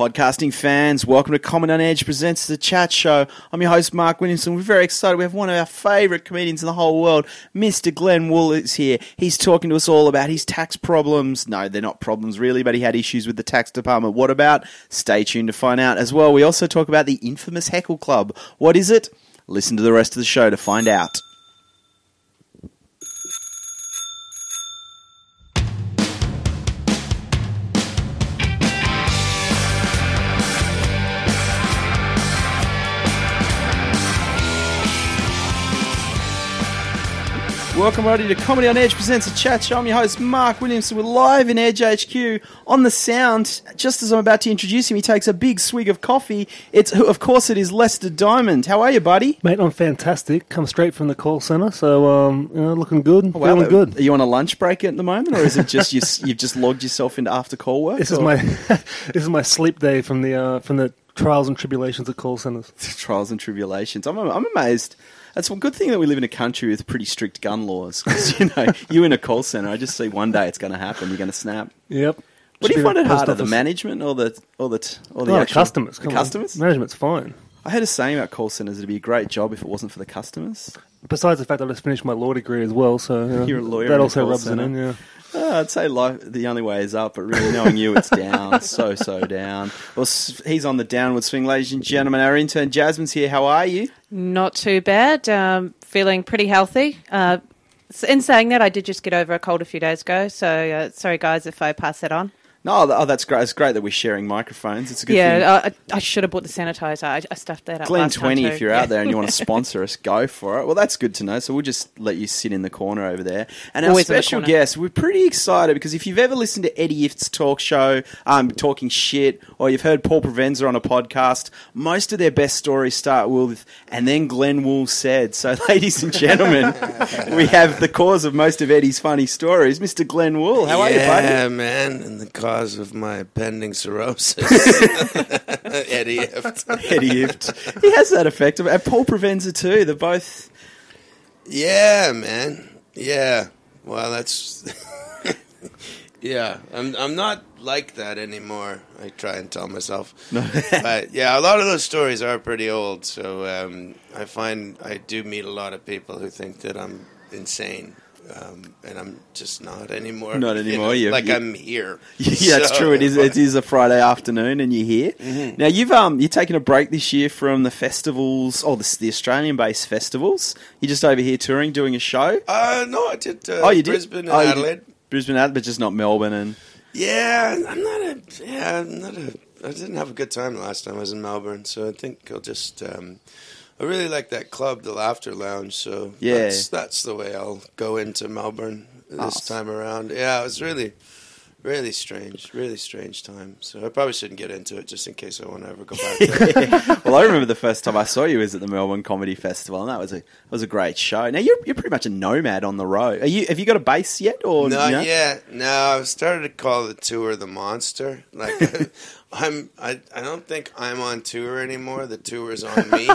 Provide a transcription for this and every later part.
podcasting fans. Welcome to Comedy on Edge presents the chat show. I'm your host, Mark Williamson. We're very excited. We have one of our favourite comedians in the whole world, Mr. Glenn Wool, is here. He's talking to us all about his tax problems. No, they're not problems really, but he had issues with the tax department. What about? Stay tuned to find out as well. We also talk about the infamous Heckle Club. What is it? Listen to the rest of the show to find out. Welcome, everybody, to Comedy on Edge presents a chat show. I'm your host, Mark Williamson. We're live in Edge HQ on the sound. Just as I'm about to introduce him, he takes a big swig of coffee. It's, of course, it is Lester Diamond. How are you, buddy? Mate, I'm fantastic. Come straight from the call centre, so um, you know, looking good, Wow, feeling good. Are you on a lunch break at the moment, or is it just you, you've just logged yourself into after call work? This is my this is my sleep day from the uh, from the trials and tribulations of call centres. trials and tribulations. I'm, I'm amazed. That's a good thing that we live in a country with pretty strict gun laws. Because you know, you in a call center, I just see one day it's going to happen. You're going to snap. Yep. What do you find it harder, the management or the or the or the Oh, the customers. The come on. customers. Management's fine. I heard a saying about call centers it'd be a great job if it wasn't for the customers. Besides the fact that I just finished my law degree as well, so you know, You're a uh, lawyer that also rubs centre. it in. Yeah. Oh, I'd say life, the only way is up, but really knowing you, it's down, so so down. Well, he's on the downward swing, ladies and gentlemen. Our intern Jasmine's here. How are you? Not too bad. Um, feeling pretty healthy. Uh, in saying that, I did just get over a cold a few days ago. So uh, sorry, guys, if I pass that on. No, oh, that's great. It's great that we're sharing microphones. It's a good thing. yeah, I, I should have bought the sanitizer. I, I stuffed that up. Glen last time twenty, too. if you're out there and you want to sponsor us, go for it. Well, that's good to know. So we'll just let you sit in the corner over there. And our Always in special guest, we're pretty excited because if you've ever listened to Eddie Ifft's talk show, um, talking shit, or you've heard Paul Provenza on a podcast, most of their best stories start with "and then Glenn Wool said." So, ladies and gentlemen, we have the cause of most of Eddie's funny stories, Mr. Glenn Wool. How are you, buddy? Yeah, man, and the cause of my pending cirrhosis, Eddie. Ifft. Eddie Ifft. He has that effect. And Paul Provenza too. They're both. Yeah, man. Yeah. Well, that's. yeah, I'm. I'm not like that anymore. I try and tell myself. but yeah, a lot of those stories are pretty old. So um, I find I do meet a lot of people who think that I'm insane. Um, and I'm just not anymore. Not You anymore, know, you- like you- I'm here. Yeah, that's So- true. It is. It is a Friday afternoon, and you're here. Mm-hmm. Now you've um you're taking a break this year from the festivals, or the, the Australian-based festivals. You're just over here touring, doing a show. Uh, no, I did. Uh, Oh, you did? Brisbane and Oh, you did. Adelaide. Brisbane, Adelaide, but just not Melbourne. And Yeah, I'm not a. Yeah, I'm not a. I didn't have a good time the last time I was in Melbourne, so I think I'll just. Um, I really like that club, the Laughter Lounge. So Yeah. that's, that's the way I'll go into Melbourne this Awesome. time around. Yeah, it was really, really strange, really strange time. So I probably shouldn't get into it just in case I want to ever go back well, I remember the first time I saw you was at the Melbourne Comedy Festival, and that was a that was a great show. Now you're you're pretty much a nomad on the road. Are you? Have you got a base yet, or Not you know? yet. No, I've started to call the tour the monster. Like I'm, I, I don't think I'm on tour anymore. The tour is on me.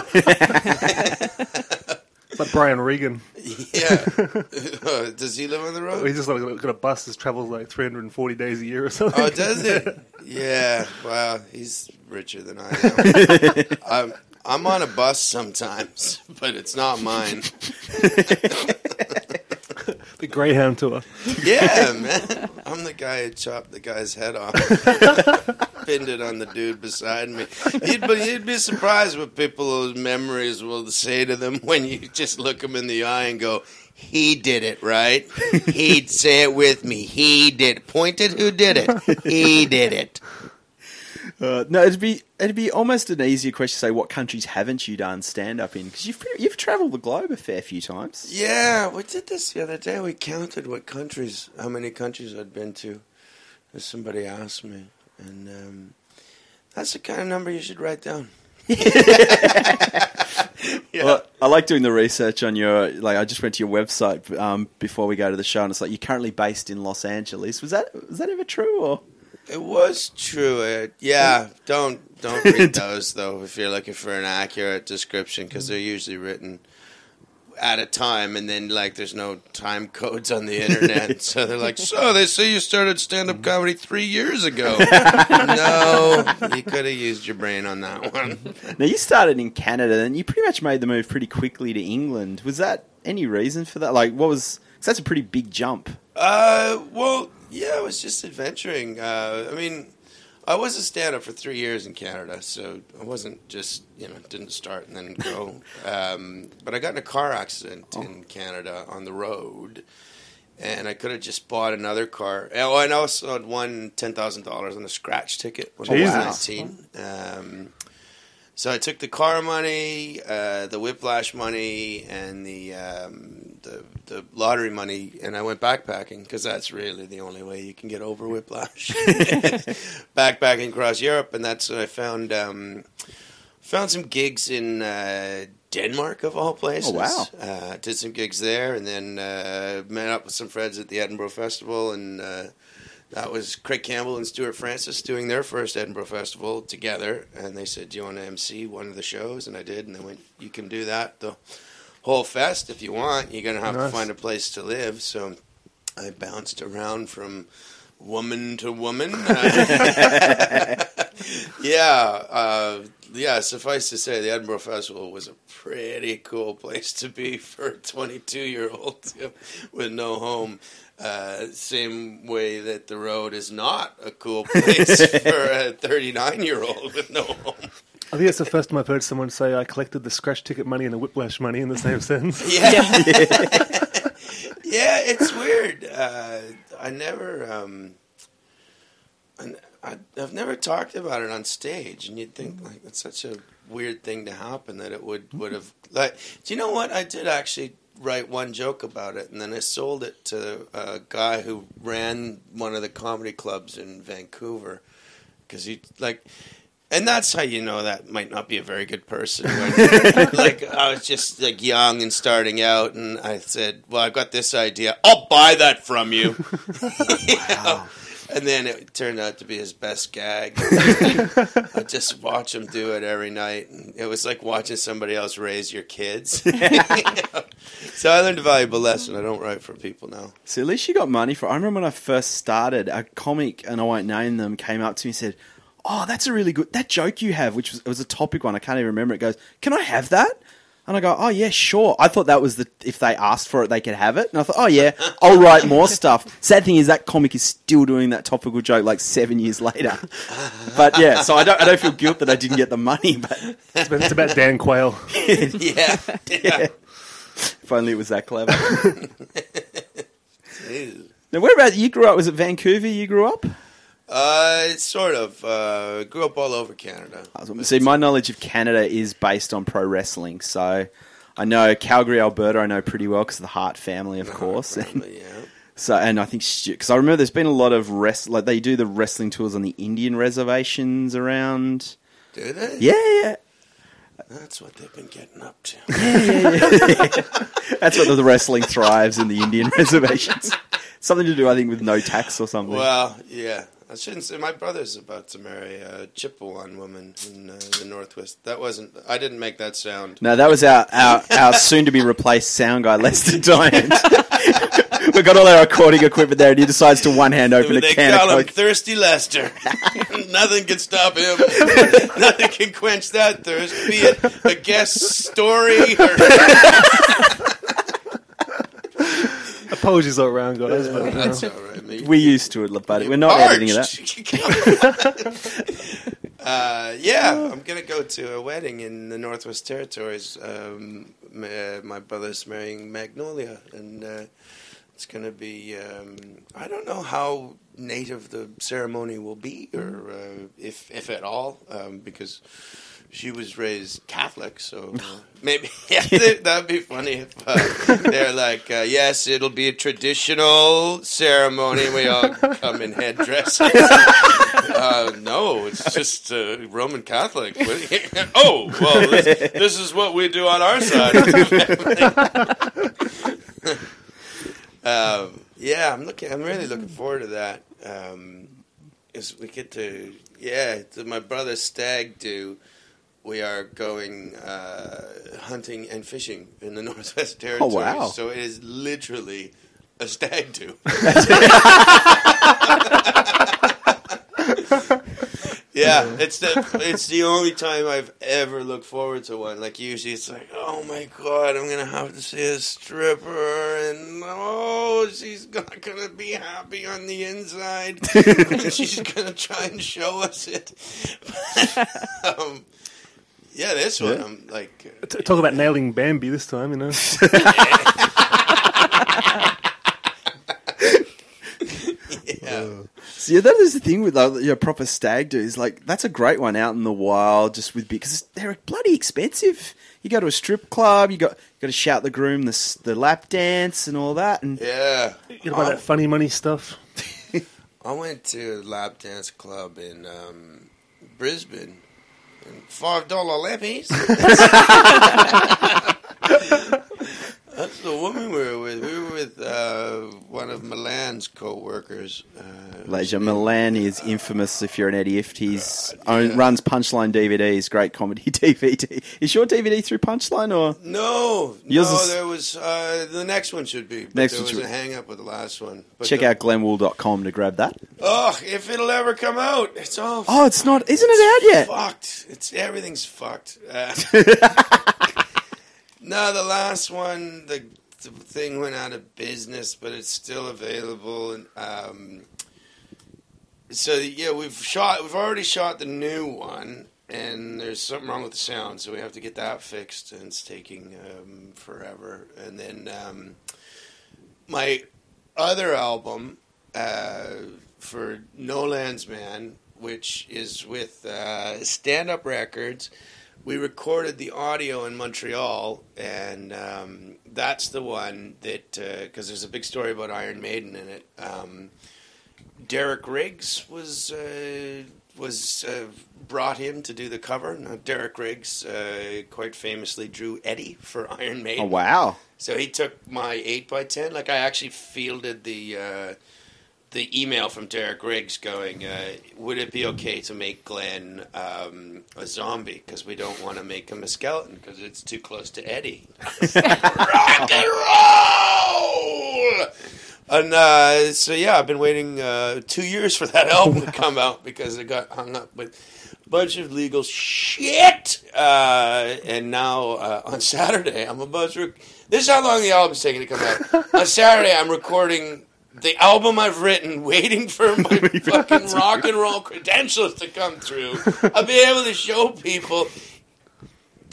It's like Brian Regan. yeah. Does he live on the road? He's just like got a bus that travels like 340 days a year or something. Oh, does it? Yeah. Wow, he's richer than I am. I'm, I'm on a bus sometimes, but it's not mine. The Greyhound tour. Yeah, man. I'm the guy who chopped the guy's head off. Pinned it on the dude beside me. You'd be, you'd be surprised what people's memories will say to them when you just look them in the eye and go, he did it, right? He'd say it with me. He did. Point Pointed who did it. He did it. Uh, no, it'd be it'd be almost an easier question to say what countries haven't you done stand up in because you've you've travelled the globe a fair few times. Yeah, we did this the other day. We counted what countries, how many countries I'd been to. As somebody asked me, and um, that's the kind of number you should write down. Well, I like doing the research on your. Like, I just went to your website um, before we go to the show, and it's like you're currently based in Los Angeles. Was that was that ever true? Or It was true. Uh, yeah, don't don't read those though if you're looking for an accurate description because they're usually written at a time, and then like there's no time codes on the internet, so they're like, "So they say you started stand up comedy three years ago." no, you could have used your brain on that one. Now you started in Canada, and you pretty much made the move pretty quickly to England. Was that any reason for that? Like, what was? Cause that's a pretty big jump. Uh, well, yeah, I was just adventuring. Uh, I mean, I was a stand-up for three years in Canada, so I wasn't just you know didn't start and then go. um, but I got in a car accident Oh. in Canada on the road, and I could have just bought another car. Oh, and I also had won ten thousand dollars on a scratch ticket when I was nineteen. Um, so I took the car money, uh, the whiplash money, and the, um, the the lottery money, and I went backpacking because that's really the only way you can get over whiplash. backpacking across Europe, and that's when I found um, found some gigs in uh, Denmark of all places. Oh, wow. Uh, did some gigs there, and then uh, met up with some friends at the Edinburgh Festival, and uh, that was Craig Campbell and Stuart Francis doing their first Edinburgh Festival together, and they said, "Do you want to MC one of the shows?" And I did, and they went, "You can do that the whole fest if you want. You're gonna have Nice. to find a place to live." So I bounced around from woman to woman. yeah, uh, yeah. Suffice to say, the Edinburgh Festival was a pretty cool place to be for a 22 year old with no home. Uh, same way that the road is not a cool place for a 39 year old with no home. I think it's the first time I've heard someone say I collected the scratch ticket money and the whiplash money in the same sentence. Yeah, yeah, it's weird. Uh, I never, um, I, I, I've never talked about it on stage, and you'd think like it's such a weird thing to happen that it would mm-hmm. would have like. Do you know what? I did actually write one joke about it, and then I sold it to a guy who ran one of the comedy clubs in Vancouver because he like. And that's how you know that might not be a very good person. When, like I was just like young and starting out, and I said, "Well, I've got this idea. I'll buy that from you." You? And then it turned out to be his best gag. I just watch him do it every night, and it was like watching somebody else raise your kids. So I learned a valuable lesson. I don't write for people now. So at least you got money for. I remember when I first started, a comic, and I won't name them, came up to me and said, "Oh, that's a really good that joke you have, which was it was a topic one. I can't even remember. It goes, can I have that?" And I go, "Oh yeah, sure." I thought that was the if they asked for it, they could have it. And I thought, "Oh yeah, I'll write more stuff." Sad thing is that comic is still doing that topical joke like seven years later. But yeah, so I don't I don't feel guilt that I didn't get the money, but It's about, it's about Dan Quayle. yeah. yeah. if only it was that clever. Now, where about you grew up? Was it Vancouver? You grew up? Uh, sort of. Uh, grew up all over Canada. See, my knowledge of Canada is based on pro wrestling. So I know Calgary, Alberta. I know pretty well because of the Hart family, of course. And yeah. so, and I think because I remember there's been a lot of rest. Like they do the wrestling tours on the Indian reservations around. Do they? Yeah, yeah. That's what they've been getting up to. That's what the wrestling thrives in the Indian reservations. Something to do, I think, with no tax or something. Well, yeah. I shouldn't say my brother's about to marry a Chipewyan woman in uh, the Northwest. That wasn't. I didn't make that sound. no, that was our our, our soon to be replaced sound guy, Lester Diamond. We've got all our recording equipment there, and he decides to one hand open a can. they can call of him Thirsty Lester. Nothing can stop him. Nothing can quench that thirst. Be it a guest story or Apologies all around, guys. But, uh, that's all right. We're used to it, but we're not editing it that. uh, yeah, I'm gonna go to a wedding in the Northwest Territories. Um, my, my brother's marrying Magnolia, and uh, it's gonna be. Um, I don't know how native the ceremony will be, or uh, if if at all, um, because. She was raised Catholic, so uh, maybe yeah, that'd be funny if uh, they're like, uh, "Yes, it'll be a traditional ceremony. We all come in headdresses." Uh, no, it's just uh, Roman Catholic. What do you- oh, well, this, this is what we do on our side. of the family. um, yeah, I'm looking. I'm really looking forward to that. Um, is we get to yeah, to my brother stag do. We are going uh, hunting and fishing in the Northwest Territories. Oh, wow. So it is literally a stag do. yeah, it's the it's the only time I've ever looked forward to one. Like usually, it's like, oh my god, I'm gonna have to see a stripper, and oh, she's not gonna be happy on the inside, she's gonna try and show us it. um, yeah, this one, Yeah. I'm like, T- Talk about nailing Bambi this time, you know. yeah. So yeah, that is the thing with like, your proper stag do is like that's a great one out in the wild, just with because they're bloody expensive. You go to a strip club, you got you got to shout the groom the s- the lap dance and all that, and Yeah. You know about that funny money stuff. I went to a lap dance club in um, Brisbane. Five dollar lappies. Eh? That's the woman we were with. We were with uh, one of Milan's co-workers. Uh, Leisure Milan is infamous. If you're an Eddie Ifft, he's own, runs Punchline DVDs, great comedy DVD. Is your DVD through Punchline or No, Yours no, is- there was uh, the next one should be. Next there one was should a hang up with the last one. But check the- out glenwool.com to grab that? Oh, if it'll ever come out, it's all Oh, it's not, isn't it out yet? fucked. It's everything's fucked. No, the last one, the, the thing went out of business, but it's still available. And um, so yeah, we've shot. We've already shot the new one, and there's something wrong with the sound, so we have to get that fixed, and it's taking um, forever. And then um, my other album uh, for No Land's Man, which is with uh, Stand Up Records. We recorded the audio in Montreal, and um, that's the one that because there's a big story about Iron Maiden in it. Um, Derek Riggs was uh, was uh, brought in to do the cover. Now, Derek Riggs uh, quite famously drew Eddie for Iron Maiden. Oh, wow. So he took my eight by ten. Like I actually fielded the uh, the email from Derek Riggs going, uh, "Would it be okay to make Glenn um, a zombie? Because we don't want to make him a skeleton because it's too close to Eddie." Rock and roll. And uh, so yeah, I've been waiting uh, two years for that album to come out because it got hung up with a bunch of legal shit. Uh, and now uh, on Saturday, I'm about to. Rec- this is how long the album's taking to come out. on Saturday, I'm recording the album I've written, waiting for my fucking rock and roll credentials to come through. I'll be able to show people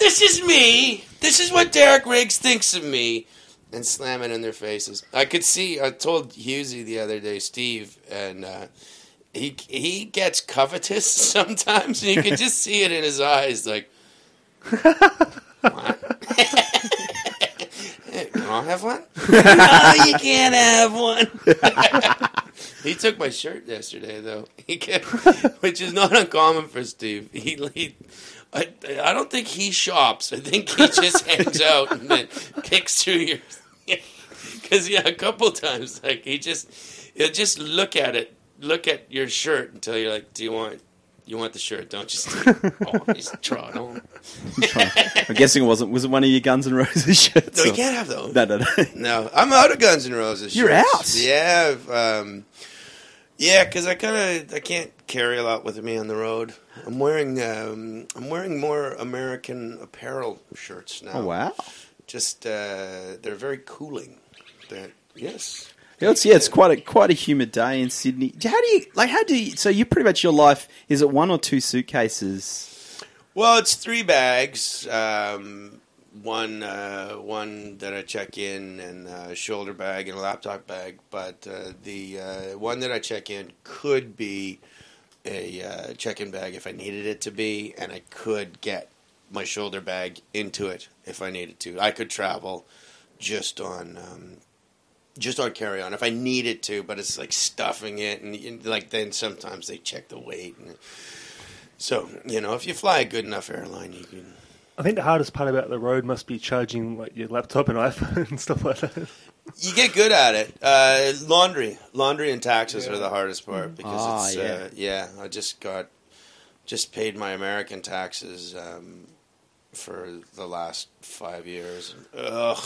this is me. This is what Derek Riggs thinks of me. And slam it in their faces. I could see. I told Hughesy the other day, Steve, and uh, he he gets covetous sometimes, and you can just see it in his eyes. Like, what? Can I have one? no, you can't have one. he took my shirt yesterday, though. He kept, which is not uncommon for Steve. He, he I, I don't think he shops. I think he just hangs out and then picks through your. Because yeah, a couple times like he just he'll just look at it, look at your shirt until you're like, "Do you want you want the shirt? Don't you?" Oh, he's trotting on. I'm guessing it wasn't. Was it one of your Guns N' Roses shirts? No, you or- can't have those. No, no, no. No, I'm out of Guns N' Roses. You're shirts. out? Yeah, um, yeah, because I kind of I can't carry a lot with me on the road. I'm wearing um, I'm wearing more American apparel shirts now. Oh wow. Just uh, they're very cooling. That yes. Yeah, it's, yeah, it's quite a quite a humid day in Sydney. How do you like? How do you? So you pretty much your life is it one or two suitcases? Well, it's three bags. Um, one uh, one that I check in, and a shoulder bag and a laptop bag. But uh, the uh, one that I check in could be a uh, check-in bag if I needed it to be, and I could get my shoulder bag into it if I needed to. I could travel just on. Um, just on carry on if I needed to, but it's like stuffing it, and, and like then sometimes they check the weight, and so you know if you fly a good enough airline, you can I think the hardest part about the road must be charging like your laptop and iPhone and stuff like that. You get good at it. Uh, laundry, laundry, and taxes are the hardest part because Ah, it's yeah. Uh, yeah. I just got just paid my American taxes um, for the last five years. Ugh,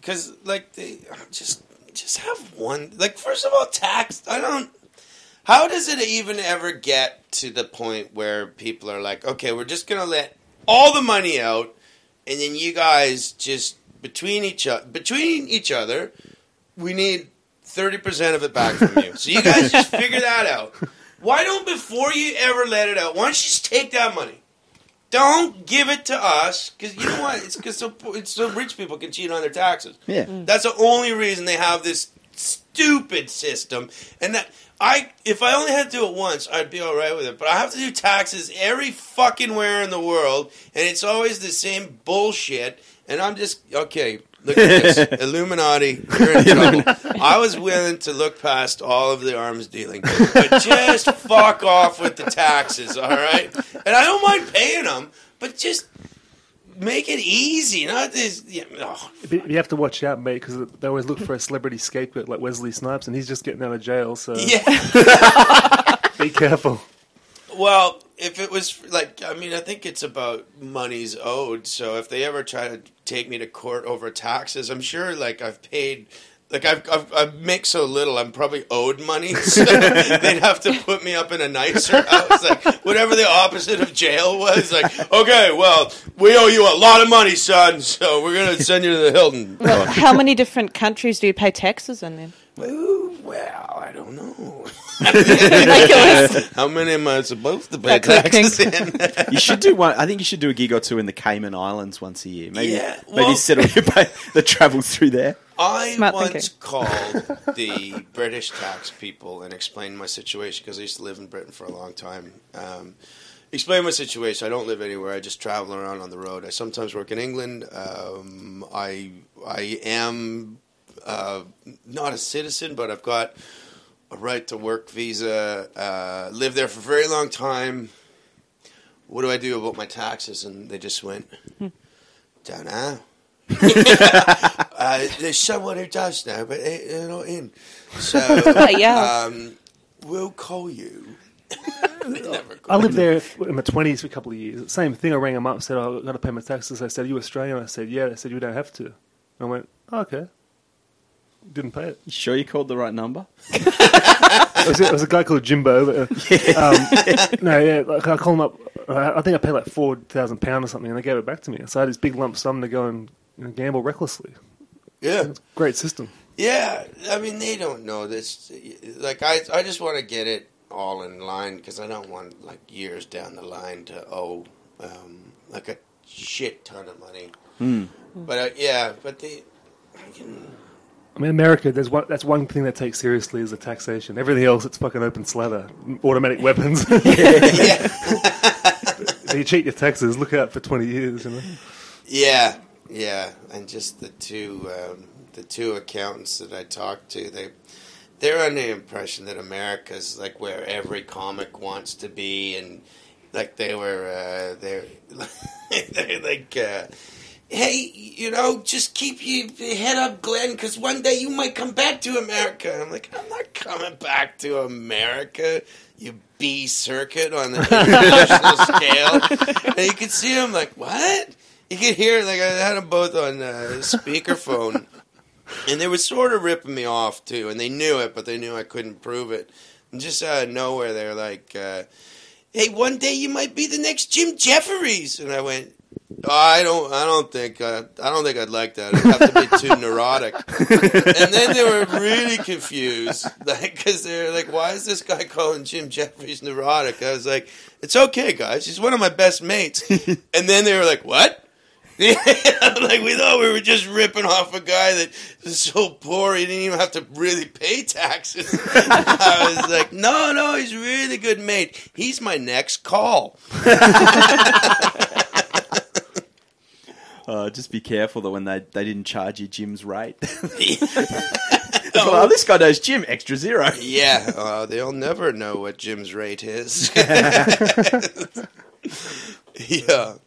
because like they uh, just just have one. Like first of all, tax. I don't. How does it even ever get to the point where people are like, okay, we're just gonna let all the money out, and then you guys just between each other, between each other, we need thirty percent of it back from you. So you guys just figure that out. Why don't before you ever let it out? Why don't you just take that money? Don't give it to us because you know what? It's because so, it's so rich people can cheat on their taxes. Yeah. Mm. That's the only reason they have this stupid system. And that I, if I only had to do it once, I'd be all right with it. But I have to do taxes every fucking where in the world, and it's always the same bullshit. And I'm just okay. Look at this, Illuminati. You're in trouble. I was willing to look past all of the arms dealing, but just fuck off with the taxes, all right? And I don't mind paying them, but just make it easy. Not this. Yeah, oh, You have to watch out, mate, because they always look for a celebrity scapegoat like Wesley Snipes, and he's just getting out of jail. So yeah. be careful. Well, if it was like, I mean, I think it's about monies owed. So if they ever try to take me to court over taxes, I'm sure like I've paid. Like I've, I've I make so little, I'm probably owed money. So they'd have to put me up in a nicer house, like whatever the opposite of jail was. Like, okay, well, we owe you a lot of money, son, so we're gonna send you to the Hilton. Well, how many different countries do you pay taxes in then? Ooh, well, I don't know. Ridiculous. How many am I supposed to pay That's a taxes in? You should do one. I think you should do a gig or two in the Cayman Islands once a year. Maybe, Yeah, maybe well- settle your pay, the travel through there. I Smart once thinking. called the British tax people and explained my situation because I used to live in Britain for a long time. Um, explain my situation. I don't live anywhere. I just travel around on the road. I sometimes work in England. Um, I I am uh, not a citizen, but I've got a right to work visa. Uh, lived there for a very long time. What do I do about my taxes? And they just went, don't know. uh, there's someone who does know, but they- they're not in. So yeah. um, we'll call you. Never I lived there in my twenties for a couple of years. Same thing. I rang them up, said, oh, "I've got to pay my taxes." I said, "Are you Australian?" I said, "Yeah." They said, "You don't have to." I went, oh, "Okay." Didn't pay it. You sure you called the right number? It was, it was a guy called Jimbo. But, uh, um, no, yeah, like I called him up. I I think I paid like four thousand pounds or something, and they gave it back to me. So I had this big lump sum to go and you know, gamble recklessly. Yeah, Great system. yeah. I mean, they don't know this. Like, I, I just want to get it all in line because I don't want like years down the line to owe um, like a shit ton of money. But uh, yeah, but they. I can- I mean, America. There's one. That's one thing they take seriously is the taxation. Everything else, it's fucking open slather, automatic weapons. if you cheat your taxes, look out for twenty years. You know. Yeah, yeah, and just the two um, the two accountants that I talked to, they they're under the impression that America's like where every comic wants to be, and like they were uh, they're they're like. Uh, Hey, you know, just keep your head up, Glenn, because one day you might come back to America. I'm like, I'm not coming back to America, you B circuit on the international scale. And you could see him like, what? You could hear like I had them both on uh, speakerphone, and they were sort of ripping me off too, and they knew it, but they knew I couldn't prove it. And just out of nowhere, they're like, uh, "Hey, one day you might be the next Jim Jefferies," and I went. "Oh, I don't. I don't think. Uh, I don't think I'd like that. It'd have to be too neurotic. and then they were really confused, like because they're like, "Why is this guy calling Jim Jefferies neurotic?" I was like, "It's okay, guys. He's one of my best mates." and then they were like, "What?" Like we thought we were just ripping off a guy that was so poor he didn't even have to really pay taxes. I was like, no, no, he's a really good mate. He's my next call. Uh, just be careful that when they, they didn't charge you Jim's rate. well, this guy knows Jim, extra zero. Yeah, uh, they'll never know what Jim's rate is. yeah,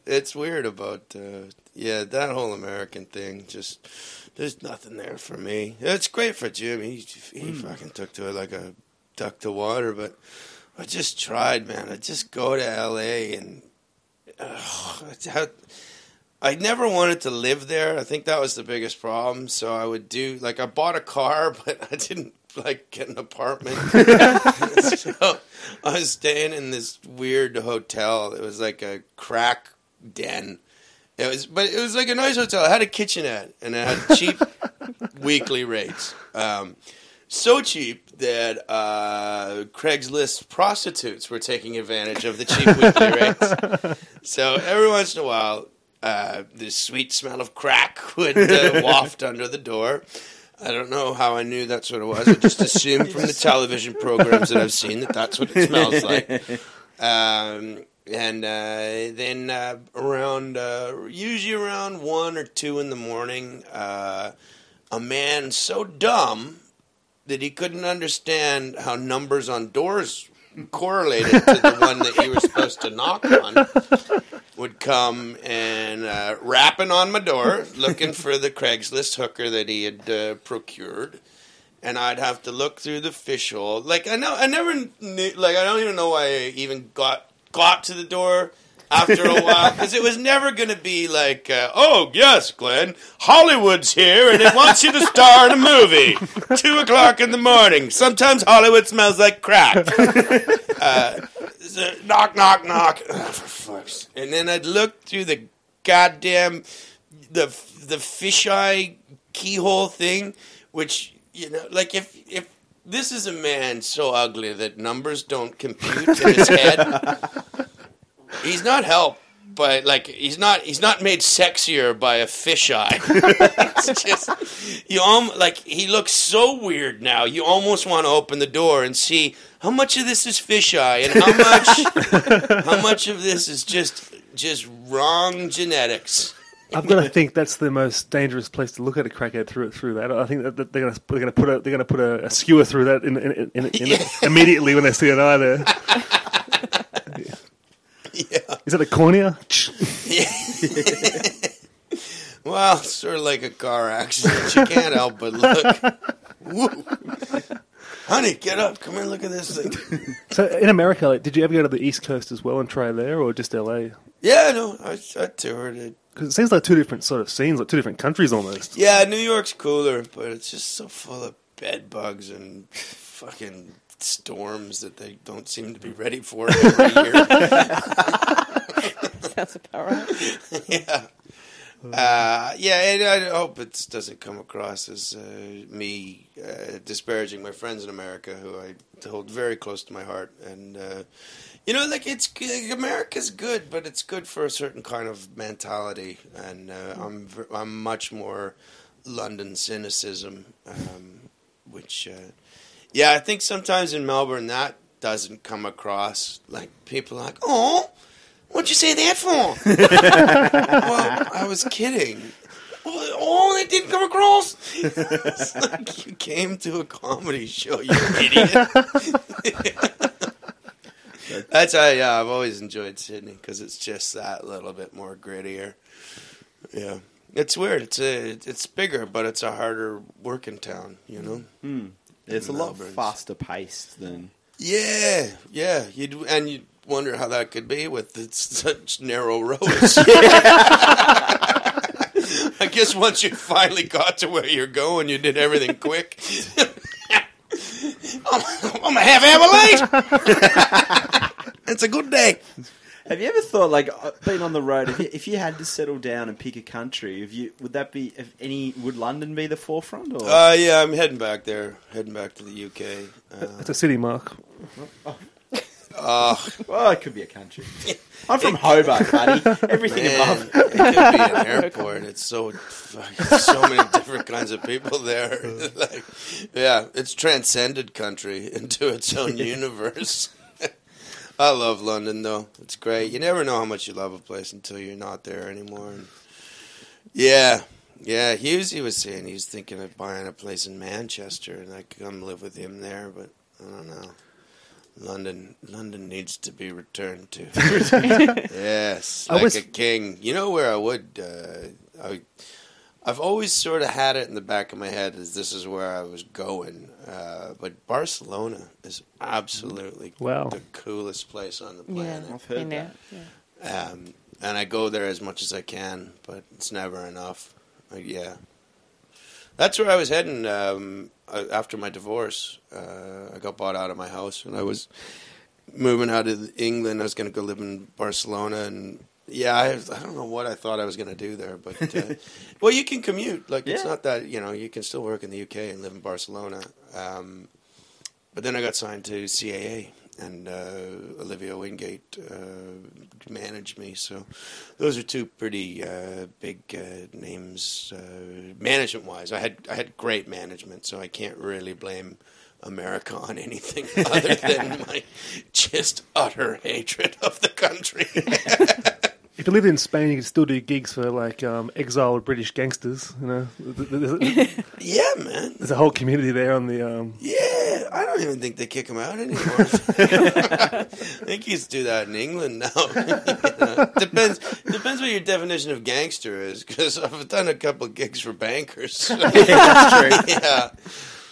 it's weird about uh, yeah that whole American thing. Just there's nothing there for me. It's great for Jim. He he fucking took to it like a duck to water, but I just tried, man. I just go to L.A. and uh, I never wanted to live there. I think that was the biggest problem. So I would do like I bought a car, but I didn't like get an apartment. so I was staying in this weird hotel. It was like a crack den. It was, but it was like a nice hotel. It had a kitchenette and it had cheap weekly rates. Um, so cheap that uh, Craigslist prostitutes were taking advantage of the cheap weekly rates. So every once in a while, uh, the sweet smell of crack would uh, waft under the door. I don't know how I knew that's what it was. I just assumed from the television programs that I've seen that that's what it smells like. Um, and uh, then uh, around, uh, usually around one or two in the morning, uh, a man so dumb that he couldn't understand how numbers on doors correlated to the one that you were supposed to knock on would come and uh, rapping on my door looking for the Craigslist hooker that he had uh, procured. And I'd have to look through the fish hole. Like I know, I never knew. Like I don't even know why I even got got to the door after a while because it was never going to be like, uh, oh yes, Glenn, Hollywood's here and it wants you to star in a movie. Two o'clock in the morning. Sometimes Hollywood smells like crack. Uh, knock, knock, knock. And then I'd look through the goddamn the the fisheye keyhole thing, which you know, like if if this is a man so ugly that numbers don't compute in his head he's not helped but like he's not he's not made sexier by a fisheye. it's just you um like he looks so weird now. You almost want to open the door and see how much of this is fisheye and how much how much of this is just just wrong genetics. I've got to think that's the most dangerous place to look at a crackhead through through that. I think that that they're going to they're going to put a they're going to put a, a skewer through that in, in, in, in, in Yeah. immediately when they see an eye there. Yeah. Is that a cornea? Well, it's sort of like a car accident. You can't help but look. Woo. Honey, get up. Come here, look at this thing. So in America, like, did you ever go to the East Coast as well and try there, or just LA? Yeah, no, I, I toured it. Because it seems like two different sort of scenes, like two different countries almost. Yeah, New York's cooler, but it's just so full of bed bugs and fucking storms that they don't seem to be ready for every year. Sounds about right. yeah. Uh, yeah, and I hope it doesn't come across as uh, me uh, disparaging my friends in America, who I hold very close to my heart. And uh, you know, like it's g- America's good, but it's good for a certain kind of mentality. And uh, I'm v- I'm much more London cynicism, um, which uh, yeah, I think sometimes in Melbourne that doesn't come across. Like people are like, oh. What'd you say that for? well, I was kidding. Oh, that didn't come across. it's like you came to a comedy show, you idiot. That's how, yeah, I've always enjoyed Sydney because it's just that little bit more grittier. Yeah, it's weird. It's a, it's bigger, but it's a harder working town. You know. Hmm. It's a lot faster paced than. Yeah, yeah. You and you wonder how that could be with such narrow roads. I guess once you finally got to where you're going, you did everything quick. I'm, I'm a half hour late. it's a good day. Have you ever thought, like, uh, being on the road, if you, if you had to settle down and pick a country, if you would that be, if any, would London be the forefront? Or Uh, yeah, I'm heading back there. Heading back to the UK. Uh, It's a city, Mark. uh, well, it could be a country. I'm from Hobart, buddy. Everything Man, above. it could be an airport. It's so so many different kinds of people there. like, yeah, it's transcended country into its own universe. I love London though. It's great. You never know how much you love a place until you're not there anymore. And yeah, yeah. Hughes, he was saying he was thinking of buying a place in Manchester, and I could come live with him there. But I don't know. London, London needs to be returned to. yes, like was- a king. You know where I would? Uh, I, I've always sort of had it in the back of my head as this is where I was going. Uh, but Barcelona is absolutely Wow. the coolest place on the planet. Yeah, planet. I've heard that. Yeah. Um, and I go there as much as I can, but it's never enough. Uh, yeah, that's where I was heading um, uh, after my divorce. Uh, I got bought out of my house, and I was moving out of England. I was going to go live in Barcelona, and yeah, I, I don't know what I thought I was going to do there, but uh, well, you can commute. Like it's not that you know you can still work in the UK and live in Barcelona. Um, but then I got signed to CAA, and uh, Olivia Wingate uh, managed me. So those are two pretty uh, big uh, names, uh, management wise. I had I had great management, so I can't really blame America on anything other than my just utter hatred of the country. If you lived in Spain, you could still do gigs for like um, exiled British gangsters. You know, yeah, man. there's a whole community there on the. Um, Yeah, I don't even think they kick him out anymore. I think he's do that in England now. You know, depends depends what your definition of gangster is. Because I've done a couple gigs for bankers. yeah,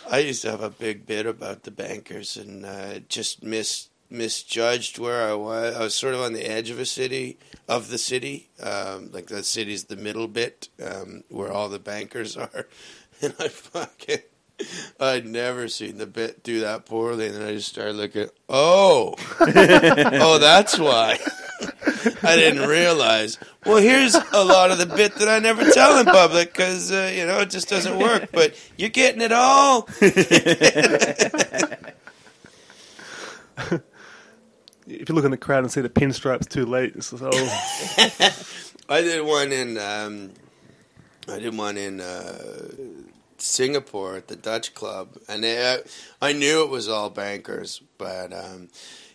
I used to have a big bit about the bankers and uh, just mis misjudged where I was. I was sort of on the edge of a city of the city, um, like the city's the middle bit um, where all the bankers are, and I fucking. I'd never seen the bit do that poorly, and then I just started looking. Oh, oh, that's why. I didn't realize. Well, here's a lot of the bit that I never tell in public because uh, you know it just doesn't work. But you're getting it all. If you look in the crowd and see the pinstripes too late, it's just, oh, I did one in um, I did one in uh, Singapore at the Dutch Club, and they, uh, I knew it was all bankers, but um,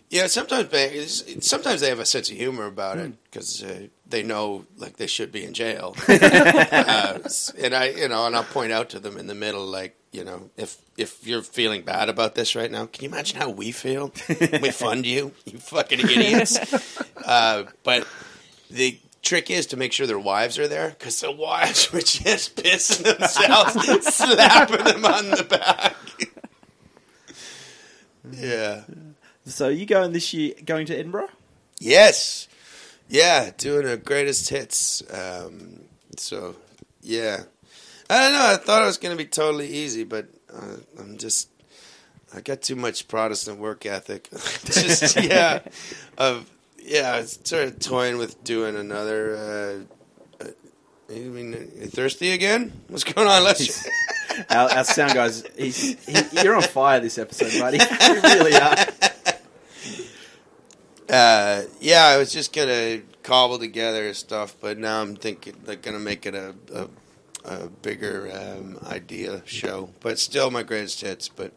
yeah, sometimes bankers sometimes they have a sense of humor about it because uh, they know like they should be in jail, uh, and I you know and I'll point out to them in the middle like. You know, if if you're feeling bad about this right now, can you imagine how we feel? we fund you, you fucking idiots. Uh, but the trick is to make sure their wives are there because the wives were just pissing themselves, slapping them on the back. yeah. So you going this year? Going to Edinburgh? Yes. Yeah, doing a greatest hits. Um, so, yeah. I don't know. I thought it was going to be totally easy, but uh, I'm just. I got too much Protestant work ethic. just yeah, of yeah. I was sort of toying with doing another. Uh, uh, I mean, you thirsty again? What's going on? Let's. Our, our sound guys, he's, he, you're on fire this episode, buddy. You really are. Uh, yeah, I was just gonna cobble together stuff, but now I'm thinking they're gonna make it a a, a bigger um, idea show. But still, my greatest hits. But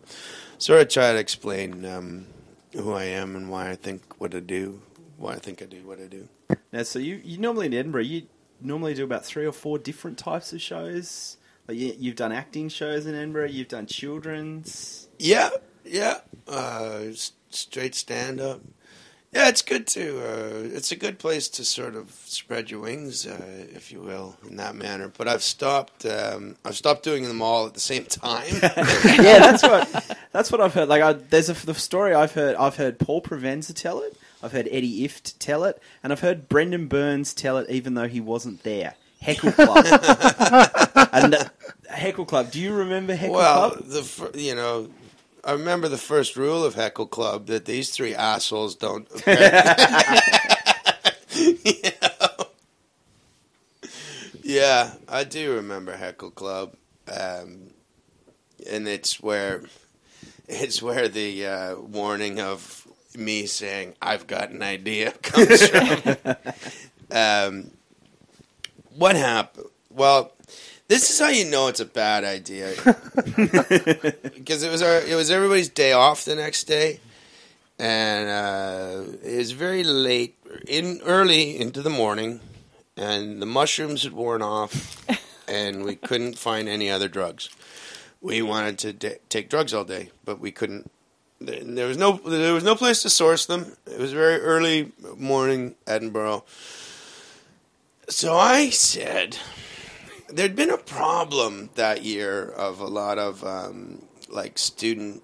sort of try to explain um, who I am and why I think what I do, why I think I do what I do. Now, so you, you normally in Edinburgh, you normally do about three or four different types of shows. Like you, you've done acting shows in Edinburgh, you've done children's. Yeah, yeah. Uh, straight stand up. Yeah, it's good to. Uh, it's a good place to sort of spread your wings, uh, if you will, in that manner. But I've stopped. Um, I've stopped doing them all at the same time. yeah, that's what that's what I've heard. Like, I, there's a the story I've heard. I've heard Paul Provenza tell it. I've heard Eddie Ifft tell it, and I've heard Brendon Burns tell it, even though he wasn't there. Heckle Club, and uh, Heckle Club. Do you remember Heckle well, Club? the you know, I remember the first rule of Heckle Club that these three assholes don't. You know? Yeah, I do remember Heckle Club, um, and it's where it's where the uh, warning of me saying "I've got an idea" comes from. um, what happened? Well, this is how you know it's a bad idea because it was our it was everybody's day off the next day, and uh, it was very late in early into the morning, and the mushrooms had worn off, and we couldn't find any other drugs. We wanted to da- take drugs all day, but we couldn't. There there was no there was no place to source them. It was very early morning, Edinburgh. So I said, there'd been a problem that year of a lot of um, like student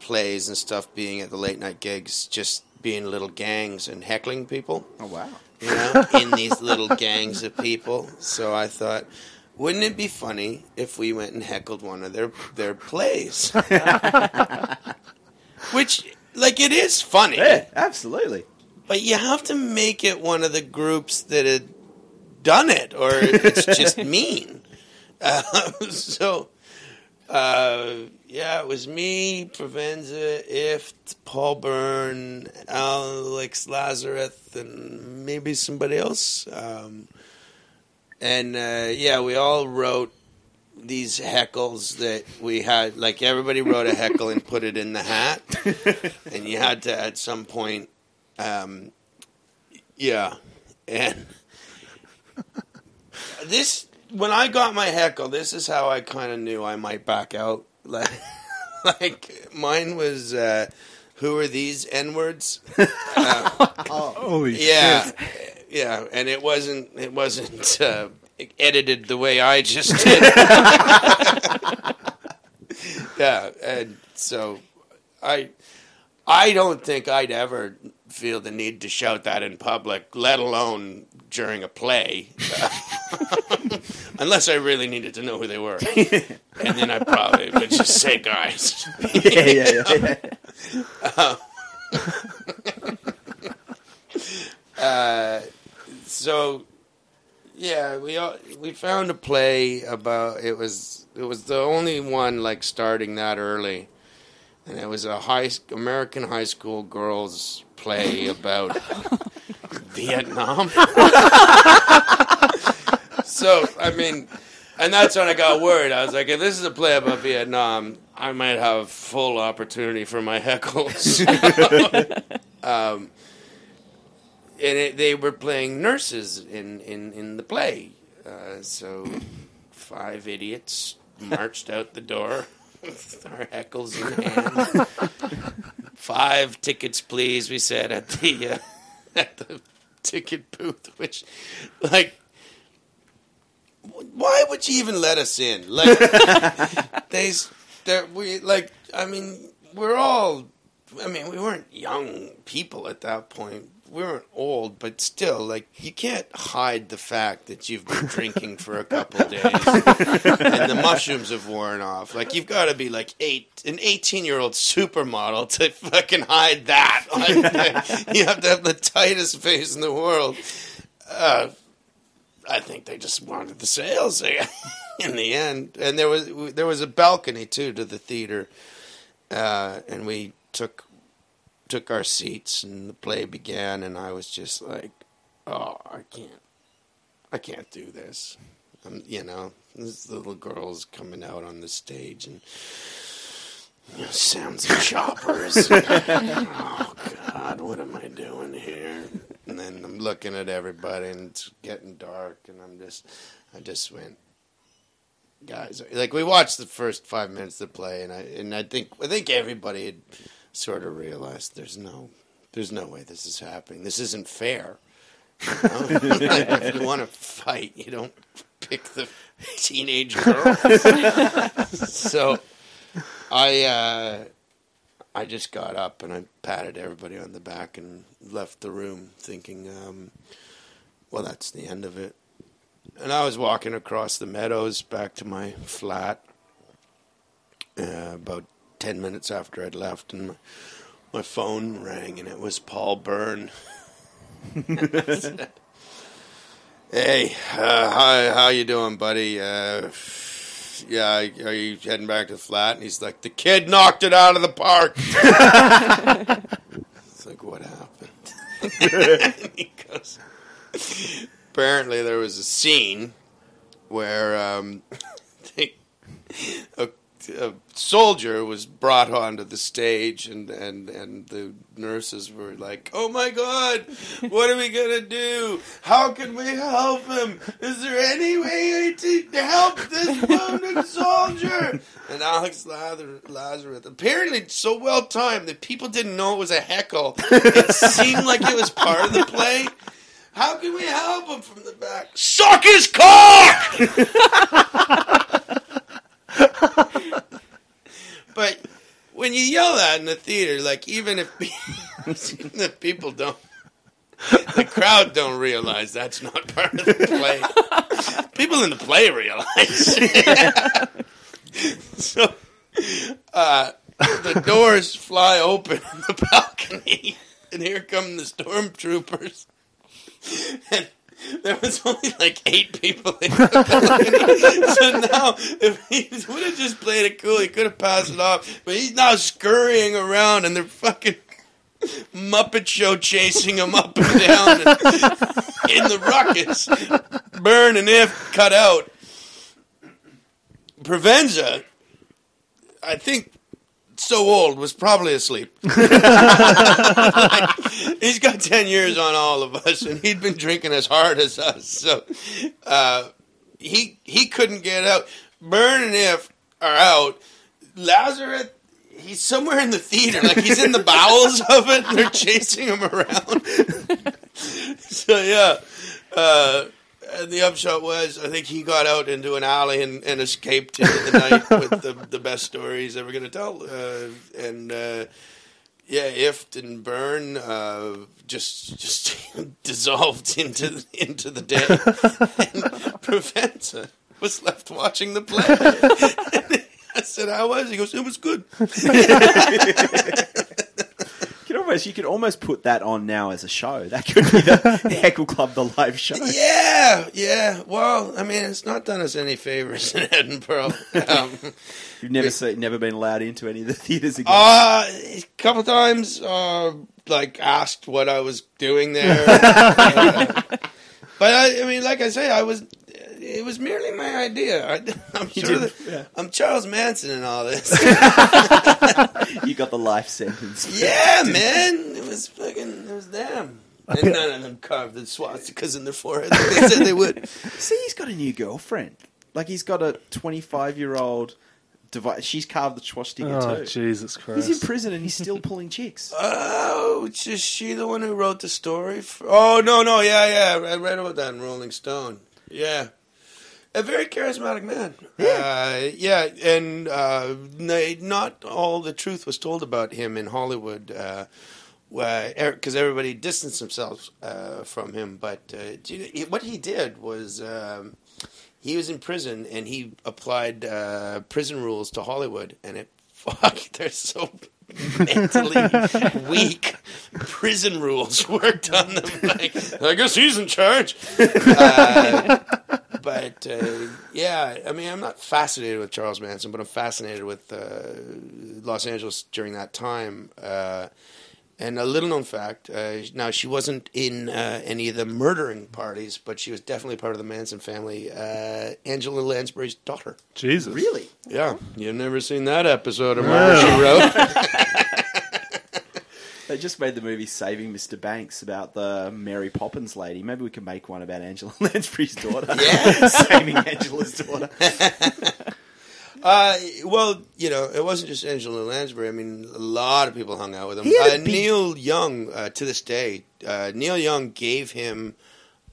plays and stuff being at the late night gigs, just being little gangs and heckling people. Oh wow. You know, in these little gangs of people. So I thought, wouldn't it be funny if we went and heckled one of their their plays? Which, like, it is funny. Yeah, absolutely. But you have to make it one of the groups that had done it, or it's just mean. Uh, so, uh, yeah, it was me, Provenza, Ifft, Paul Byrne, Alex Lazarus, and maybe somebody else. Um, and uh, yeah, we all wrote these heckles that we had. Like everybody wrote a heckle and put it in the hat, and you had to at some point um, yeah, and this when I got my heckle, this is how I kind of knew I might back out. Like, like mine was, uh, "Who are these n words?" Uh, Holy yeah, shit. yeah, and it wasn't it wasn't uh, edited the way I just did. yeah, and so I I don't think I'd ever feel the need to shout that in public, let alone during a play, unless I really needed to know who they were, and then I probably would just say, "Guys." Yeah, yeah, yeah. Uh, so yeah, we all, we found a play about it was it was the only one like starting that early, and it was a high American high school girls play about Vietnam. So I mean, and that's when I got worried. I was like, if this is a play about Vietnam, I might have full opportunity for my heckles. um, and it, they were playing nurses in, in, in the play. Uh, so five idiots marched out the door with our heckles in hand. five tickets, please, we said at the uh, at the ticket booth. Which, like, why would you even let us in? Like, they, they're- we like. I mean, we're all. I mean, we weren't young people at that point. We weren't old, but still, like, you can't hide the fact that you've been drinking for a couple days and the mushrooms have worn off. Like, you've got to be like eight, an eighteen-year-old supermodel to fucking hide that. Like, you have to have the tightest face in the world. Uh, I think they just wanted the sales in the end, and there was there was a balcony too to the theater, uh, and we took took our seats, and the play began, and I was just like, oh, I can't, I can't do this, um, you know, this little girl's coming out on the stage and. Sounds of choppers. oh God, what am I doing here? And then I'm looking at everybody, and it's getting dark, and I'm just, I just went, guys. Like we watched the first five minutes of the play, and I and I think I think everybody had sort of realized there's no, there's no way this is happening. This isn't fair. You know? if you want to fight, you don't pick the teenage girl. so I uh, I just got up and I patted everybody on the back and left the room, thinking, um, well, that's the end of it. And I was walking across the meadows back to my flat uh, about 10 minutes after I'd left, and my, my phone rang, and it was Paul Byrne. hey, uh, how, how you doing, buddy? Uh, yeah, are you heading back to the flat? And he's like, the kid knocked it out of the park. it's like, what happened? and he goes, apparently there was a scene where um, they, a, a soldier was brought onto the stage and, and, and the nurses were like, oh my god, what are we to do? How can we help him? Is there any way to, help this wounded soldier? And Alex Lazar- Lazarus, apparently so well timed that people didn't know it was a heckle. It seemed like it was part of the play. How can we help him from the back? Suck his cock! but when you yell that in the theater, like even if if people don't, the crowd don't realize that's not part of the play. People in the play realize. so, uh, the doors fly open on the balcony, and here come the stormtroopers. And there was only like eight people in the so now, if he would have just played it cool, he could have passed it off. But he's now scurrying around, and they're fucking Muppet Show chasing him up and down in the ruckus. Byrne and Ifft cut out. Provenza, I think, so old was probably asleep. He's got ten years on all of us, and he'd been drinking as hard as us. So uh, he he couldn't get out. Byrne and Ifft are out. Lazarus, he's somewhere in the theater, like he's in the bowels of it. And they're chasing him around. so yeah. Uh, and the upshot was, I think he got out into an alley and, and escaped into the night with the, the best story he's ever going to tell. Uh, and uh, yeah, Ifft and Byrne uh, just just dissolved into into the day. and Provenza was left watching the play. I said, "How was?" it?" He goes, "It was good." You could almost you could almost put that on now as a show. That could be the Heckle Club, the live show. Yeah, yeah. Well, I mean, it's not done us any favors in Edinburgh. Um, You've never seen, never been allowed into any of the theaters again. Uh, a couple times, uh, like asked what I was doing there. Uh, but I, I mean, like I say, I was. It was merely my idea. I, I'm sure did- that yeah. I'm Charles Manson and all this. you got the life sentence. yeah, man, it was fucking. It was them. And none of them carved the swastikas in their forehead. like They said they would. See, he's got a new girlfriend. Like he's got a 25 year old. Device. She's carved the swastika Oh, too. Jesus Christ. He's in prison and he's still pulling chicks. Oh, is she the one who wrote the story? For, oh no, no, yeah, yeah, I read about that in Rolling Stone. Yeah, a very charismatic man. Yeah, uh, yeah, and uh, not all the truth was told about him in Hollywood. Uh, because everybody distanced themselves uh, from him, but uh, what he did was um, he was in prison and he applied uh, prison rules to Hollywood, and it fuck, they're so mentally weak. Prison rules worked on them. Like, I guess he's in charge. Uh, but uh, yeah, I mean, I'm not fascinated with Charles Manson, but I'm fascinated with uh, Los Angeles during that time. Uh, and a little known fact: uh, now she wasn't in uh, any of the murdering parties, but she was definitely part of the Manson family. Uh, Angela Lansbury's daughter. Jesus. Really? Yeah, you've never seen that episode of Murder She Wrote. They just made the movie Saving Mr. Banks about the Mary Poppins lady. Maybe we can make one about Angela Lansbury's daughter. Yeah. Saving Angela's daughter. Uh, well, you know, it wasn't just Angela Lansbury. I mean, a lot of people hung out with him. He had a Uh, Neil Young, uh, to this day, uh, Neil Young gave him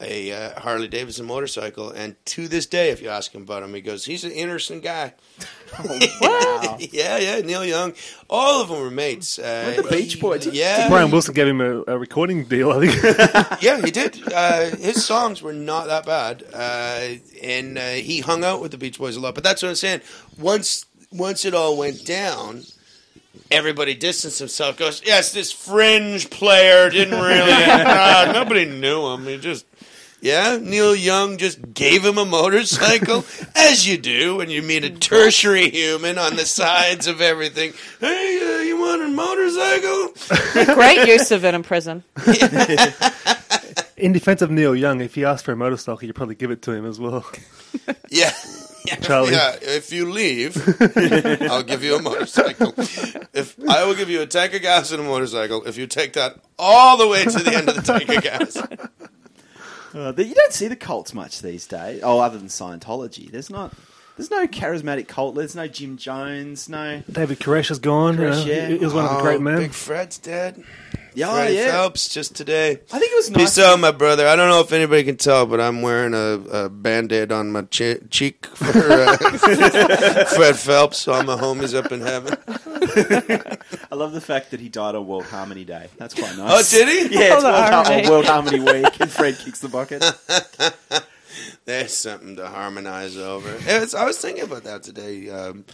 a uh, Harley Davidson motorcycle, and to this day, if you ask him about him, he goes, "He's an innocent guy." wow. yeah, yeah, Neil Young. All of them were mates. Uh, With the Beach Boys. Yeah, Brian Wilson gave him a, a recording deal, I think. yeah, he did. Uh, his songs were not that bad, uh, and uh, he hung out with the Beach Boys a lot. But that's what I'm saying. Once once it all went down, everybody distanced himself. Goes, yes, this fringe player didn't really. uh, nobody knew him. He just. Yeah, Neil Young just gave him a motorcycle, as you do when you meet a tertiary human on the sides of everything. Hey, uh, you want a motorcycle? Great use of it in prison. In defense of Neil Young, if he asked for a motorcycle, you'd probably give it to him as well. Yeah. yeah. Charlie. Yeah, if you leave, I'll give you a motorcycle. If I will give you a tank of gas and a motorcycle if you take that all the way to the end of the tank of gas. Uh, the- you don't see the cults much these days. Oh, other than Scientology, there's not. There's no charismatic cult. There's no Jim Jones. No. David Koresh is gone. Koresh, you know, yeah. He he was one of the Oh, great men. Big Fred's dead. Yeah, Freddie yeah. Phelps just today. I think it was nice. Peace out, my brother. I don't know if anybody can tell, but I'm wearing a, a band-aid on my che- cheek for uh, Fred Phelps. So all my homies up in heaven. I love the fact that he died on World Harmony Day. That's quite nice. Oh, did he? Yeah, it's World World, Har- Harmony. World Harmony Week, and Fred kicks the bucket. There's something to harmonize over. It's, I was thinking about that today. Um,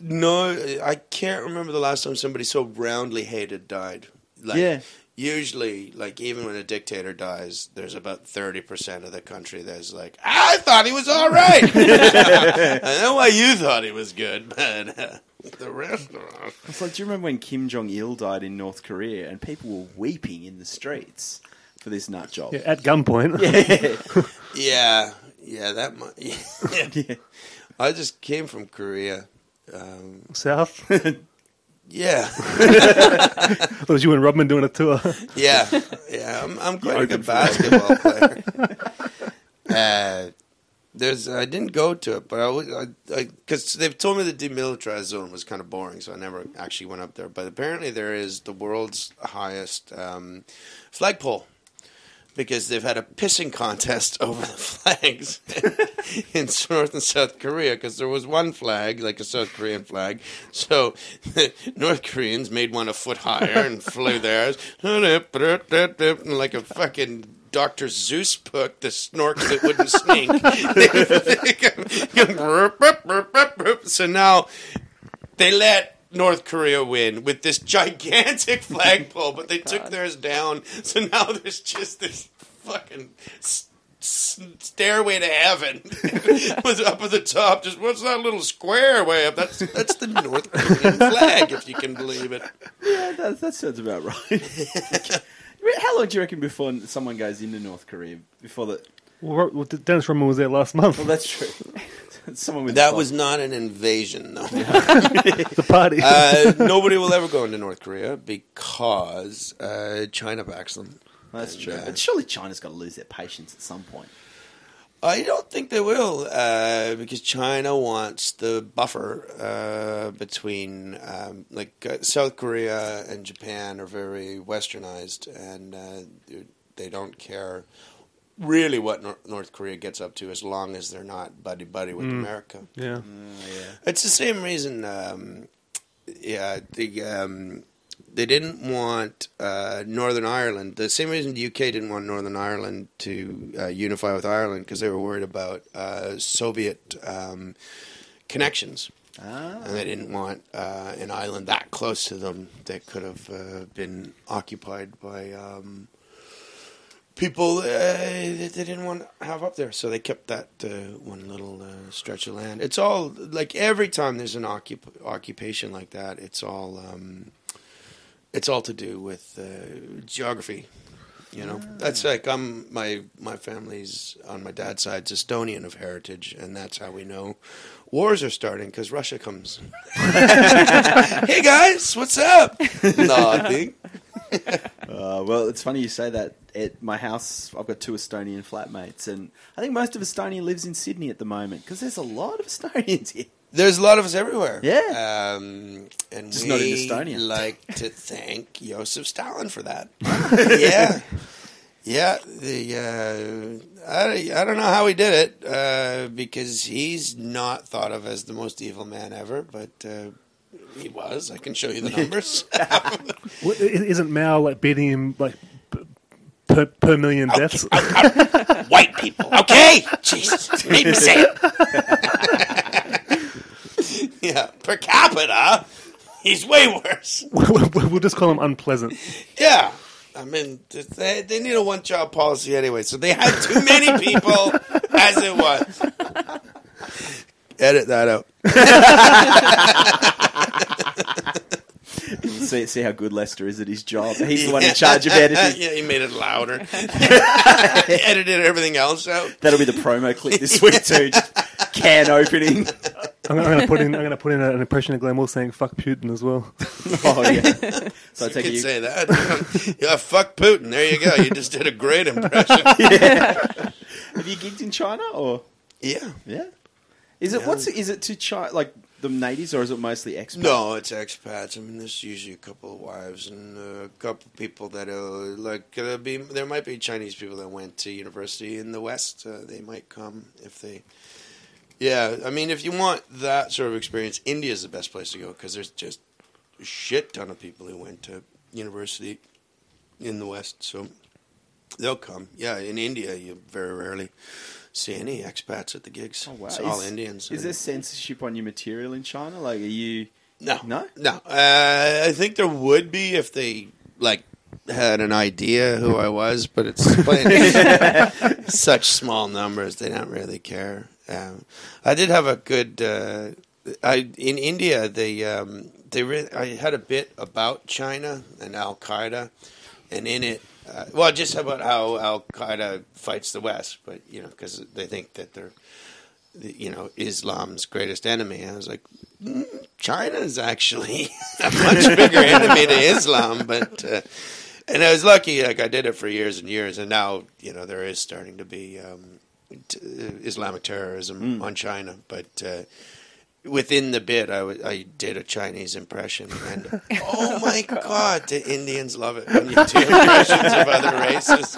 no, I can't remember the last time somebody so roundly hated died. Like, Yeah. Usually, like even when a dictator dies, there's about thirty percent of the country that's like, "I thought he was all right." I know why you thought he was good, but uh, the rest of us. It's like, do you remember when Kim Jong Il died in North Korea, and people were weeping in the streets for this nut job? Yeah, at gunpoint. Yeah, yeah, that might. Yeah. Yeah. I just came from Korea. Um, South. Yeah. That was you and Rodman doing a tour. Yeah, yeah, I'm, I'm quite a good basketball player. uh, there's, I didn't go to it, but I was, I, because they've told me the demilitarized zone was kind of boring, so I never actually went up there. But apparently, there is the world's highest um, flagpole because they've had a pissing contest over the flags in North and South Korea because there was one flag, like a South Korean flag. So North Koreans made one a foot higher and flew theirs. And like a fucking Dr. Seuss book, the snorks that wouldn't sneak. so now they let North Korea win with this gigantic oh flagpole, but they took theirs down. So now there's just this fucking s- s- stairway to heaven was up at the top. Just what's that little square way up? That's that's the North Korean flag, if you can believe it. Yeah, that, that sounds about right. How long do you reckon before someone goes into North Korea? Before that? well, Ro- well, Dennis Rodman was there last month. Well, that's true. someone with That was not an invasion, though. the party. Uh, nobody will ever go into North Korea because uh, China backs them. That's true. Uh, But surely China's got to lose their patience at some point. I don't think they will, uh, because China wants the buffer uh, between, um, like uh, South Korea and Japan are very westernized, and uh, they- they don't care really what Nor- North Korea gets up to, as long as they're not buddy buddy with America. yeah. It's the same reason. Um, yeah, the um, they didn't want uh, Northern Ireland. The same reason the UK didn't want Northern Ireland to uh, unify with Ireland because they were worried about uh, Soviet um, connections. Ah. And they didn't want uh, an island that close to them that could have uh, been occupied by um, people uh, that they didn't want to have up there. So they kept that uh, one little uh, stretch of land. It's all like every time there's an occup- occupation like that, it's all um, it's all to do with uh, geography. You know, that's like I'm my my family's on my dad's side's Estonian of heritage, and that's how we know wars are starting because Russia comes. hey guys, what's up? Nothing. Uh, well, it's funny you say that. At my house, I've got two Estonian flatmates, and I think most of Estonia lives in Sydney at the moment because there's a lot of Estonians here. There's a lot of us everywhere. Yeah. Um, and Just we not in Estonia. like to thank Joseph Stalin for that. yeah. Yeah. The, uh, I, I don't know how he did it uh, because he's not thought of as the most evil man ever, but uh, he was. I can show you the numbers. Well, i- Isn't Mao like beating him like p- per, per million deaths? White people. Okay. Jesus. Need me say it. yeah. Per capita, he's way worse. we'll just call him unpleasant. Yeah. I mean, they, they need a one child policy anyway, so they had too many people as it was. Edit that out. see, see how good Lester is at his job. He's the one in charge of editing. yeah, he made it louder. Edited everything else out. That'll be the promo clip this week too. Just can opening. I'm, I'm going to put in. I'm going to put in an impression of Glenn Wool saying "fuck Putin" as well. Oh yeah. So I You take could you. say that. yeah, fuck Putin. There you go. You just did a great impression. Have you gigged in China or Yeah. yeah? Is it what's is it to China like the natives, or is it mostly expats? No, it's expats. I mean, there's usually a couple of wives and uh, a couple of people that are like uh, be. There might be Chinese people that went to university in the West. Uh, they might come if they. Yeah, I mean, if you want that sort of experience, India is the best place to go because there's just a shit ton of people who went to university in the West. So they'll come. Yeah, in India, you very rarely see any expats at the gigs. Oh, wow. It's all Is- Indians. Is there censorship on your material in China? Like, are you? No, No? no. Uh, I think there would be if they like had an idea who I was, but it's playing such small numbers they don't really care. Um, I did have a good. Uh, I in India they um, they re- I had a bit about China and Al Qaeda, and in it. Uh, well, just about how Al Qaeda fights the West, but you know, because they think that they're, you know, Islam's greatest enemy. I was like, "Mm, China's actually a much bigger enemy to Islam, but uh, and I was lucky. Like I did it for years and years, and now you know there is starting to be um, t- Islamic terrorism on China, but. Uh, Within the bit, I I did a Chinese impression, and oh my god, the Indians love it when you do impressions of other races.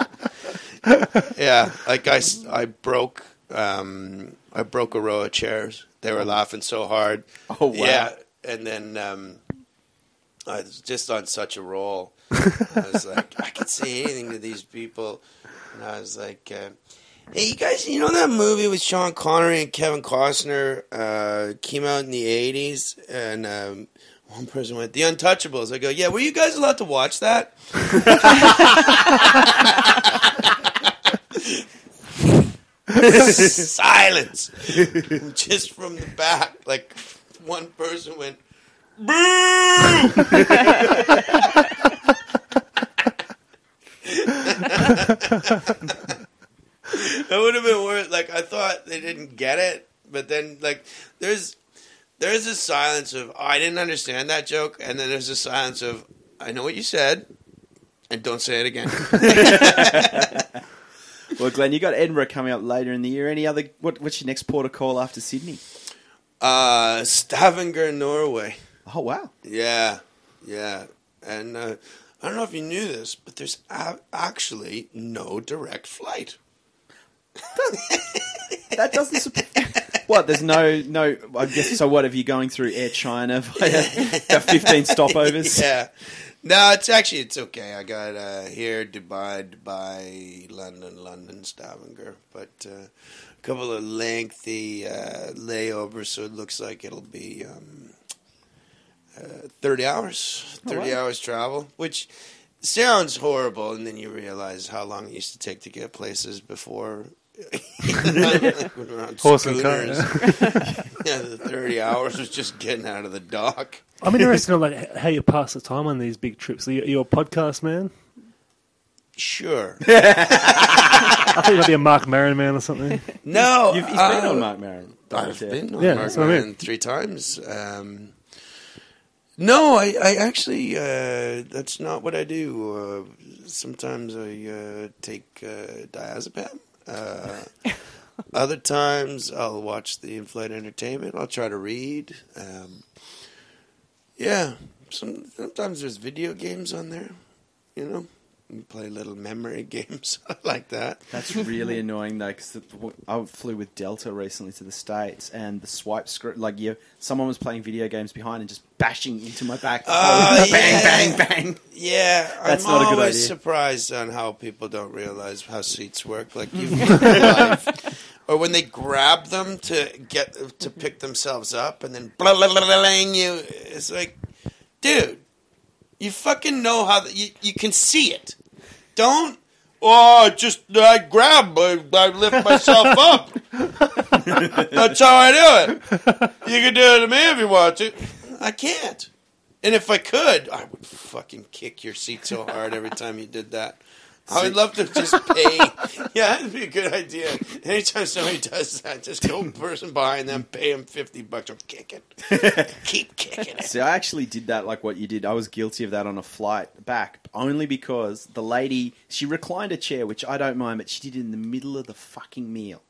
Yeah, like I, s- I broke um, I broke a row of chairs. They were laughing so hard. Oh, wow. Yeah, and then um, I was just on such a roll. I was like, I could say anything to these people, and I was like, uh, "Hey, you guys, you know that movie with Sean Connery and Kevin Costner uh, came out in the '80s?" And um, one person went, "The Untouchables." I go, "Yeah, were you guys allowed to watch that?" Silence. Just from the back, like one person went, "Boo!" That would have been worth. Like I thought they didn't get it, but then like there's there's a silence of oh, I didn't understand that joke, and then there's a silence of I know what you said, and don't say it again. Well, Glenn, you got Edinburgh coming up later in the year. Any other? What, what's your next port of call after Sydney? uh, Stavanger, Norway. Oh wow, Yeah, yeah, and uh, I don't know if you knew this, but there's a- actually no direct flight. that doesn't. Sup- what? There's no no. I guess so. What have you going through Air China via about 15 stopovers? yeah. No, it's actually it's okay. I got uh, here Dubai, Dubai, London, London, Stavanger, but uh, a couple of lengthy uh, layovers, so it looks like it'll be um, uh, thirty hours, Oh, thirty wow. hours travel, which sounds horrible, and then you realize how long it used to take to get places before. When we were on Horse and cart, schooners. yeah, the thirty hours was just getting out of the dock. I'm interested in like how you pass the time on these big trips. Are you, are you a podcast man? Sure. I think you might be a Marc Maron man or something. No, You've, he's been uh, on Marc Maron. I've been on Yeah, Marc that's what I mean. Maron three times. Um, no, I, I actually uh, that's not what I do. Uh, sometimes I uh, take uh, diazepam. Uh, other times I'll watch the in-flight entertainment. I'll try to read. Um, yeah, some, sometimes there's video games on there. You know, you play little memory games like that. That's really annoying though, because I flew with Delta recently to the states, and the swipe screen, like you, someone was playing video games behind and just bashing into my back. Oh, bang, yeah. bang, bang. Yeah, That's I'm not a good always idea. surprised on how people don't realize how seats work. Like you've lived your life, or when they grab them to get to pick themselves up, and then blah blah blah, blah, blah, you. It's like, dude, you fucking know how the, you you can see it. Don't. Oh, just I grab, I, I lift myself up. That's how I do it. You can do it to me if you want to. I can't. And if I could, I would fucking kick your seat so hard every time you did that. I would love to just pay. yeah, that'd be a good idea. Anytime somebody does that, just go person behind them, pay them fifty bucks, or kick it. Keep kicking it. See, I actually did that like what you did. I was guilty of that on a flight back, only because the lady she reclined a chair, which I don't mind, but she did it in the middle of the fucking meal.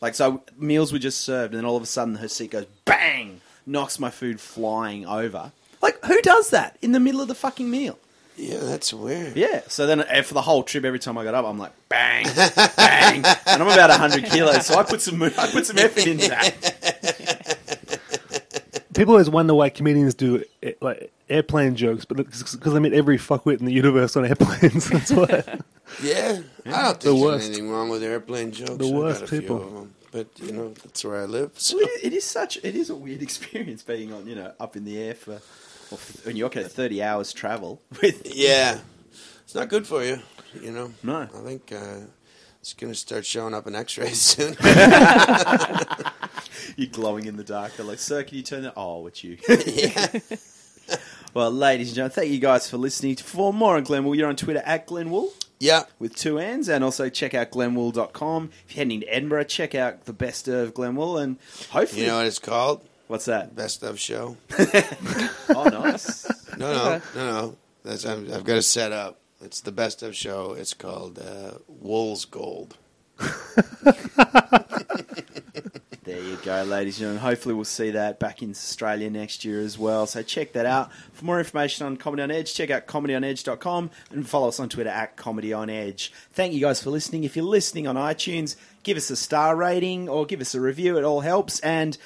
Like so, meals were just served, and then all of a sudden her seat goes bang, knocks my food flying over. Like, who does that in the middle of the fucking meal? Yeah, that's weird. Yeah. So then, uh, for the whole trip, every time I got up, I'm like, bang, bang, and I'm about hundred kilos. So I put some, I put some effort into that. People always wonder why comedians do eh, like airplane jokes, but because they meet every fuckwit in the universe on airplanes. That's why. Yeah, I don't The think there's worst. anything wrong with airplane jokes. The I worst got a few people. of 'em. But you know, that's where I live. So. Well, it- it is such, it is a weird experience being on, you know, up in the air for, well, when you're okay, thirty hours travel with. Yeah, it's not good for you. You know. No. I think uh, it's going to start showing up in X-rays soon. You're glowing in the dark. They're like, sir, can you turn that? Oh, it's you. yeah. well, ladies and gentlemen, thank you guys for listening. For more on Glenn Wool, you're on Twitter at Glenwool Yeah. with two N's, and also check out glenwool.com. If you're heading to Edinburgh, check out the best of Glenn Wool, and hopefully, You know what it's called? What's that? Best of show. Oh, nice. No, no, no, no. That's I'm, I've got to set up. It's the best of show. It's called uh, Wool's Gold. There you go, ladies and gentlemen. Hopefully, we'll see that back in Australia next year as well. So, check that out. For more information on Comedy on Edge, check out comedyonedge.com and follow us on Twitter at Comedy on Edge. Thank you guys for listening. If you're listening on iTunes, give us a star rating or give us a review. It all helps. And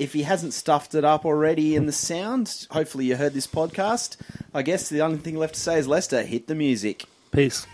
if he hasn't stuffed it up already in the sound, hopefully, you heard this podcast. I guess the only thing left to say is Lester, hit the music. Peace.